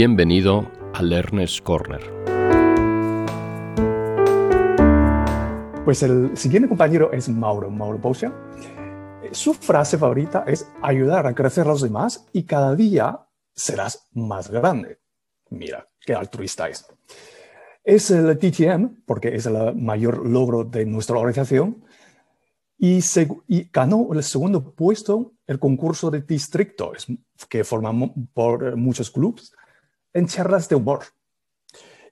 Bienvenido a Learner's Corner. Pues el siguiente compañero es Mauro, Mauro Boscia. Su frase favorita es ayudar a crecer a los demás y cada día serás más grande. Mira, qué altruista es. Es el TTM, porque es el mayor logro de nuestra organización, y, ganó el segundo puesto el concurso de distrito, que formamos por muchos clubes, en charlas de humor.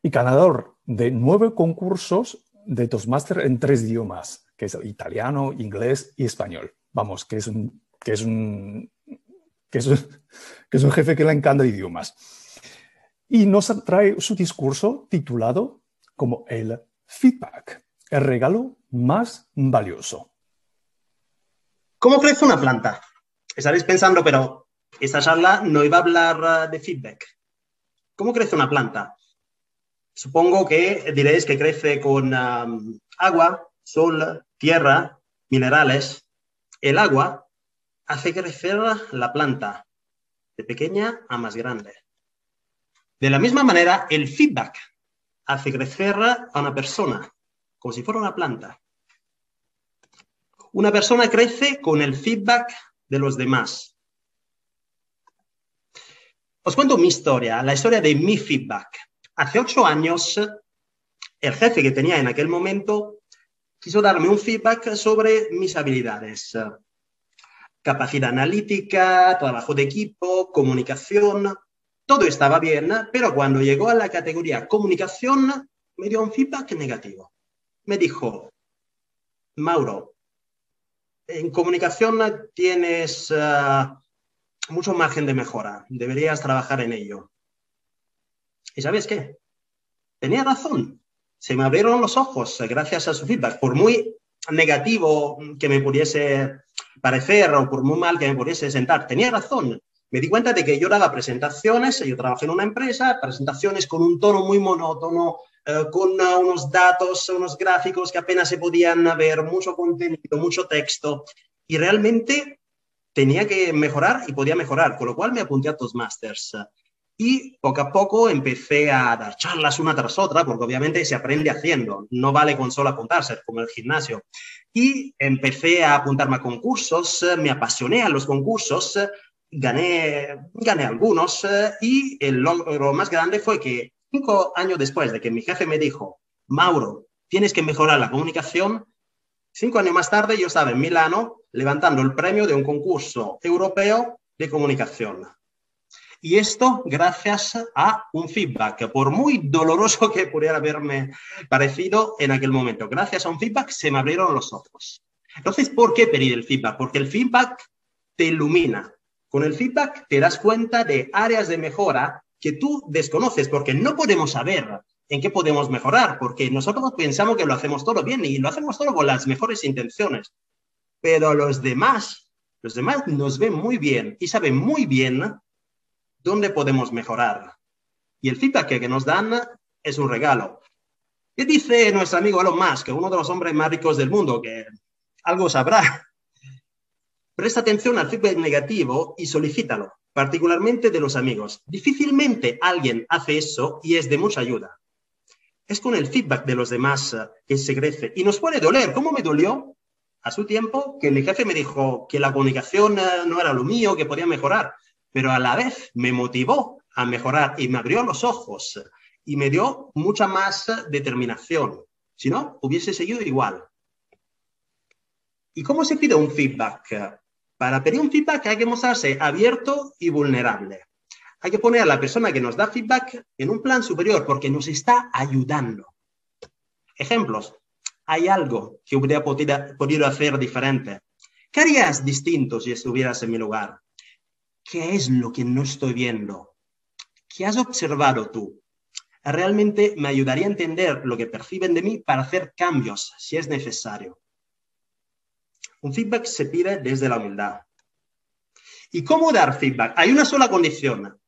Y ganador de nueve concursos de Toastmaster en tres idiomas, que es italiano, inglés y español. Vamos, que es un, que es un, que es un, que es un jefe que le encanta idiomas. Y nos trae su discurso titulado como el feedback, el regalo más valioso. ¿Cómo crece una planta? Estaréis pensando, pero esta charla no iba a hablar uh, de feedback. ¿Cómo crece una planta? Supongo que diréis que crece con agua, sol, tierra, minerales. El agua hace crecer la planta de pequeña a más grande. De la misma manera, el feedback hace crecer a una persona, como si fuera una planta. Una persona crece con el feedback de los demás. Os cuento mi historia, la historia de mi feedback. Hace ocho años, el jefe que tenía en aquel momento quiso darme un feedback sobre mis habilidades. Capacidad analítica, trabajo de equipo, comunicación, todo estaba bien, pero cuando llegó a la categoría comunicación, me dio un feedback negativo. Me dijo, Mauro, en comunicación tienes eh, mucho margen de mejora, deberías trabajar en ello. ¿Y sabes qué? Tenía razón, se me abrieron los ojos gracias a su feedback, por muy negativo que me pudiese parecer o por muy mal que me pudiese sentar, tenía razón. Me di cuenta de que yo daba presentaciones, yo trabajé en una empresa, presentaciones con un tono muy monótono, eh, con uh, unos datos, unos gráficos que apenas se podían ver, mucho contenido, mucho texto, y realmente tenía que mejorar y podía mejorar, con lo cual me apunté a Toastmasters. Y poco a poco empecé a dar charlas una tras otra, porque obviamente se aprende haciendo, no vale con solo apuntarse, como el gimnasio. Y empecé a apuntarme a concursos, me apasioné a los concursos, gané, gané algunos y el logro más grande fue que Cinco años después de que mi jefe me dijo, Mauro, tienes que mejorar la comunicación, cinco años más tarde yo estaba en Milano levantando el premio de un concurso europeo de comunicación. Y esto gracias a un feedback, por muy doloroso que pudiera haberme parecido en aquel momento. Gracias a un feedback se me abrieron los ojos. Entonces, ¿por qué pedir el feedback? Porque el feedback te ilumina. Con el feedback te das cuenta de áreas de mejora que tú desconoces, porque no podemos saber en qué podemos mejorar, porque nosotros pensamos que lo hacemos todo bien y lo hacemos todo con las mejores intenciones, pero los demás, los demás nos ven muy bien y saben muy bien dónde podemos mejorar. Y el feedback que nos dan es un regalo. ¿Qué dice nuestro amigo Elon Musk, uno de los hombres más ricos del mundo, que algo sabrá? Presta atención al feedback negativo y solicítalo particularmente de los amigos. Difícilmente alguien hace eso y es de mucha ayuda. Es con el feedback de los demás eh, que se crece y nos puede doler. ¿Cómo me dolió a su tiempo que mi jefe me dijo que la comunicación eh, no era lo mío, que podía mejorar? Pero a la vez me motivó a mejorar y me abrió los ojos y me dio mucha más determinación. Si no, hubiese seguido igual. ¿Y cómo se pide un feedback? Para pedir un feedback hay que mostrarse abierto y vulnerable. Hay que poner a la persona que nos da feedback en un plan superior porque nos está ayudando. Ejemplos. Hay algo que hubiera podido hacer diferente. ¿Qué harías distinto si estuvieras en mi lugar? ¿Qué es lo que no estoy viendo? ¿Qué has observado tú? Realmente me ayudaría a entender lo que perciben de mí para hacer cambios si es necesario. Un feedback se pide desde la humildad. ¿Y cómo dar feedback? Hay una sola condición.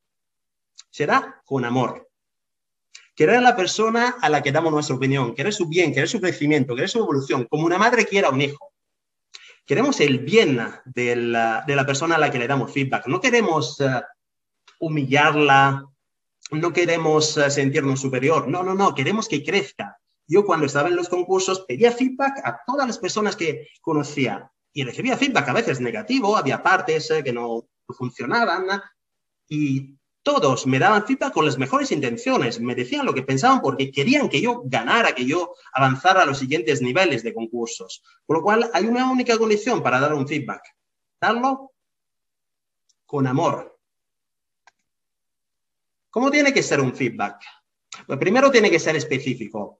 Será con amor. Querer a la persona a la que damos nuestra opinión, querer su bien, querer su crecimiento, querer su evolución, como una madre quiera a un hijo. Queremos el bien de la, persona a la que le damos feedback. No queremos eh, humillarla, no queremos eh, sentirnos superior, no, no, no, queremos que crezca. Yo cuando estaba en los concursos pedía feedback a todas las personas que conocía y recibía feedback a veces negativo, había partes eh, que no funcionaban y todos me daban feedback con las mejores intenciones, me decían lo que pensaban porque querían que yo ganara, que yo avanzara a los siguientes niveles de concursos. Por lo cual hay una única condición para dar un feedback, darlo con amor. ¿Cómo tiene que ser un feedback? Pues primero tiene que ser específico.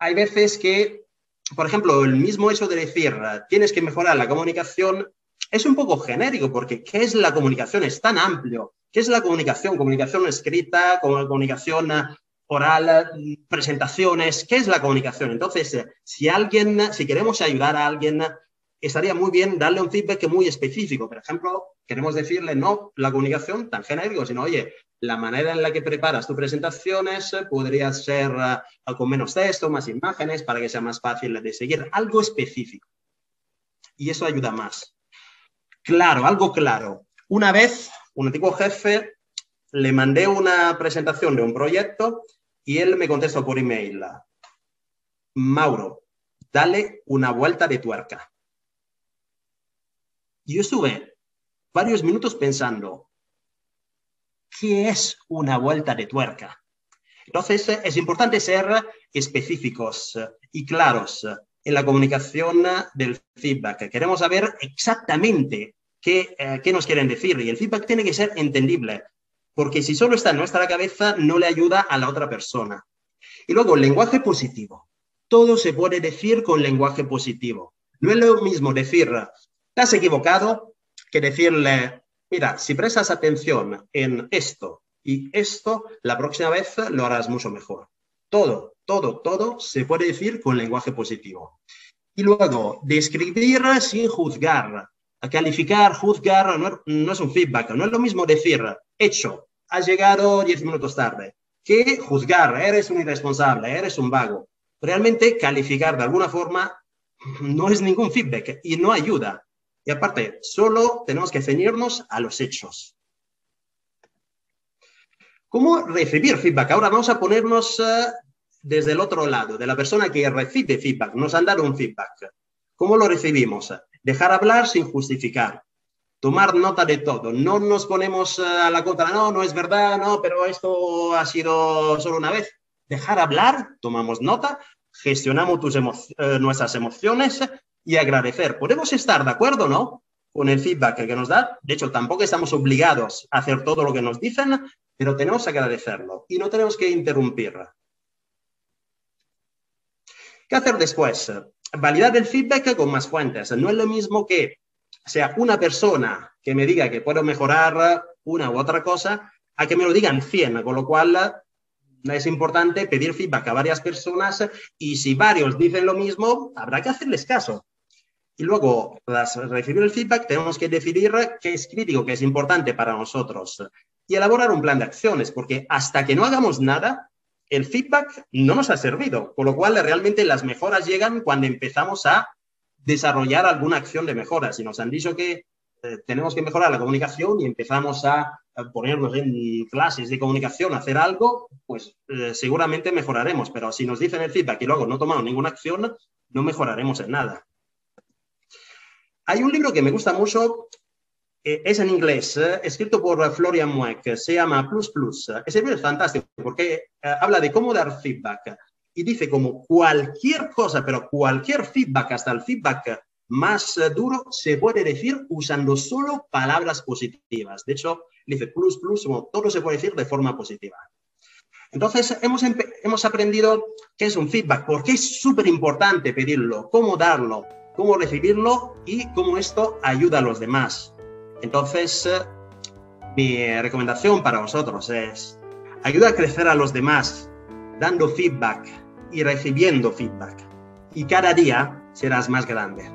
Hay veces que, por ejemplo, el mismo hecho de decir tienes que mejorar la comunicación es un poco genérico porque ¿qué es la comunicación? Es tan amplio. ¿Qué es la comunicación? Comunicación escrita, comunicación oral, presentaciones. ¿Qué es la comunicación? Entonces, si alguien, si queremos ayudar a alguien, estaría muy bien darle un feedback muy específico. Por ejemplo, queremos decirle no la comunicación tan genérico, sino, oye, la manera en la que preparas tus presentaciones podría ser con menos texto, más imágenes, para que sea más fácil de seguir. Algo específico. Y eso ayuda más. Claro, algo claro. Una vez, un antiguo jefe, le mandé una presentación de un proyecto y él me contestó por email, Mauro, dale una vuelta de tuerca. Yo estuve varios minutos pensando, ¿qué es una vuelta de tuerca? Entonces, es importante ser específicos y claros en la comunicación del feedback. Queremos saber exactamente eh, qué, nos quieren decir y el feedback tiene que ser entendible, porque si solo está en nuestra cabeza no le ayuda a la otra persona. Y luego, el lenguaje positivo. Todo se puede decir con lenguaje positivo. No es lo mismo decir, has equivocado, que decirle, mira, si prestas atención en esto y esto, la próxima vez lo harás mucho mejor. Todo, todo, todo se puede decir con lenguaje positivo. Y luego, describir sin juzgar. A calificar, juzgar, no, es un feedback. No es lo mismo decir, hecho, has llegado 10 minutos tarde, que juzgar, eres un irresponsable, eres un vago. Realmente calificar de alguna forma no es ningún feedback y no ayuda. Y aparte, solo tenemos que ceñirnos a los hechos. ¿Cómo recibir feedback? Ahora vamos a ponernos eh, desde el otro lado, de la persona que recibe feedback. Nos han dado un feedback. ¿Cómo lo recibimos? Dejar hablar sin justificar. Tomar nota de todo. No nos ponemos eh, a la contra, no, no es verdad, no, pero esto ha sido solo una vez. Dejar hablar, tomamos nota, gestionamos eh, nuestras emociones y agradecer. Podemos estar de acuerdo, ¿no? Con el feedback que nos da. De hecho, tampoco estamos obligados a hacer todo lo que nos dicen, pero tenemos que agradecerlo y no tenemos que interrumpir. ¿Qué hacer después? Validar el feedback con más fuentes. No es lo mismo que sea una persona que me diga que puedo mejorar una u otra cosa a que me lo digan 100, con lo cual es importante pedir feedback a varias personas y si varios dicen lo mismo, habrá que hacerles caso. Y luego, tras recibir el feedback, tenemos que definir qué es crítico, qué es importante para nosotros y elaborar un plan de acciones, porque hasta que no hagamos nada, el feedback no nos ha servido, con lo cual realmente las mejoras llegan cuando empezamos a desarrollar alguna acción de mejora. Si nos han dicho que eh, tenemos que mejorar la comunicación y empezamos a, ponernos en clases de comunicación, hacer algo, pues eh, seguramente mejoraremos, pero si nos dicen el feedback y luego no tomamos ninguna acción, no mejoraremos en nada. Hay un libro que me gusta mucho, es en inglés, eh, escrito por Florian Mueck, se llama Plus Plus. Ese libro es fantástico porque eh, habla de cómo dar feedback y dice como cualquier cosa, pero cualquier feedback, hasta el feedback más duro, se puede decir usando solo palabras positivas. De hecho, dice plus plus, como todo se puede decir de forma positiva. Entonces, hemos, hemos aprendido qué es un feedback, porque es súper importante pedirlo, cómo darlo, cómo recibirlo y cómo esto ayuda a los demás. Entonces, mi recomendación para vosotros es ayuda a crecer a los demás dando feedback y recibiendo feedback. Y cada día serás más grande.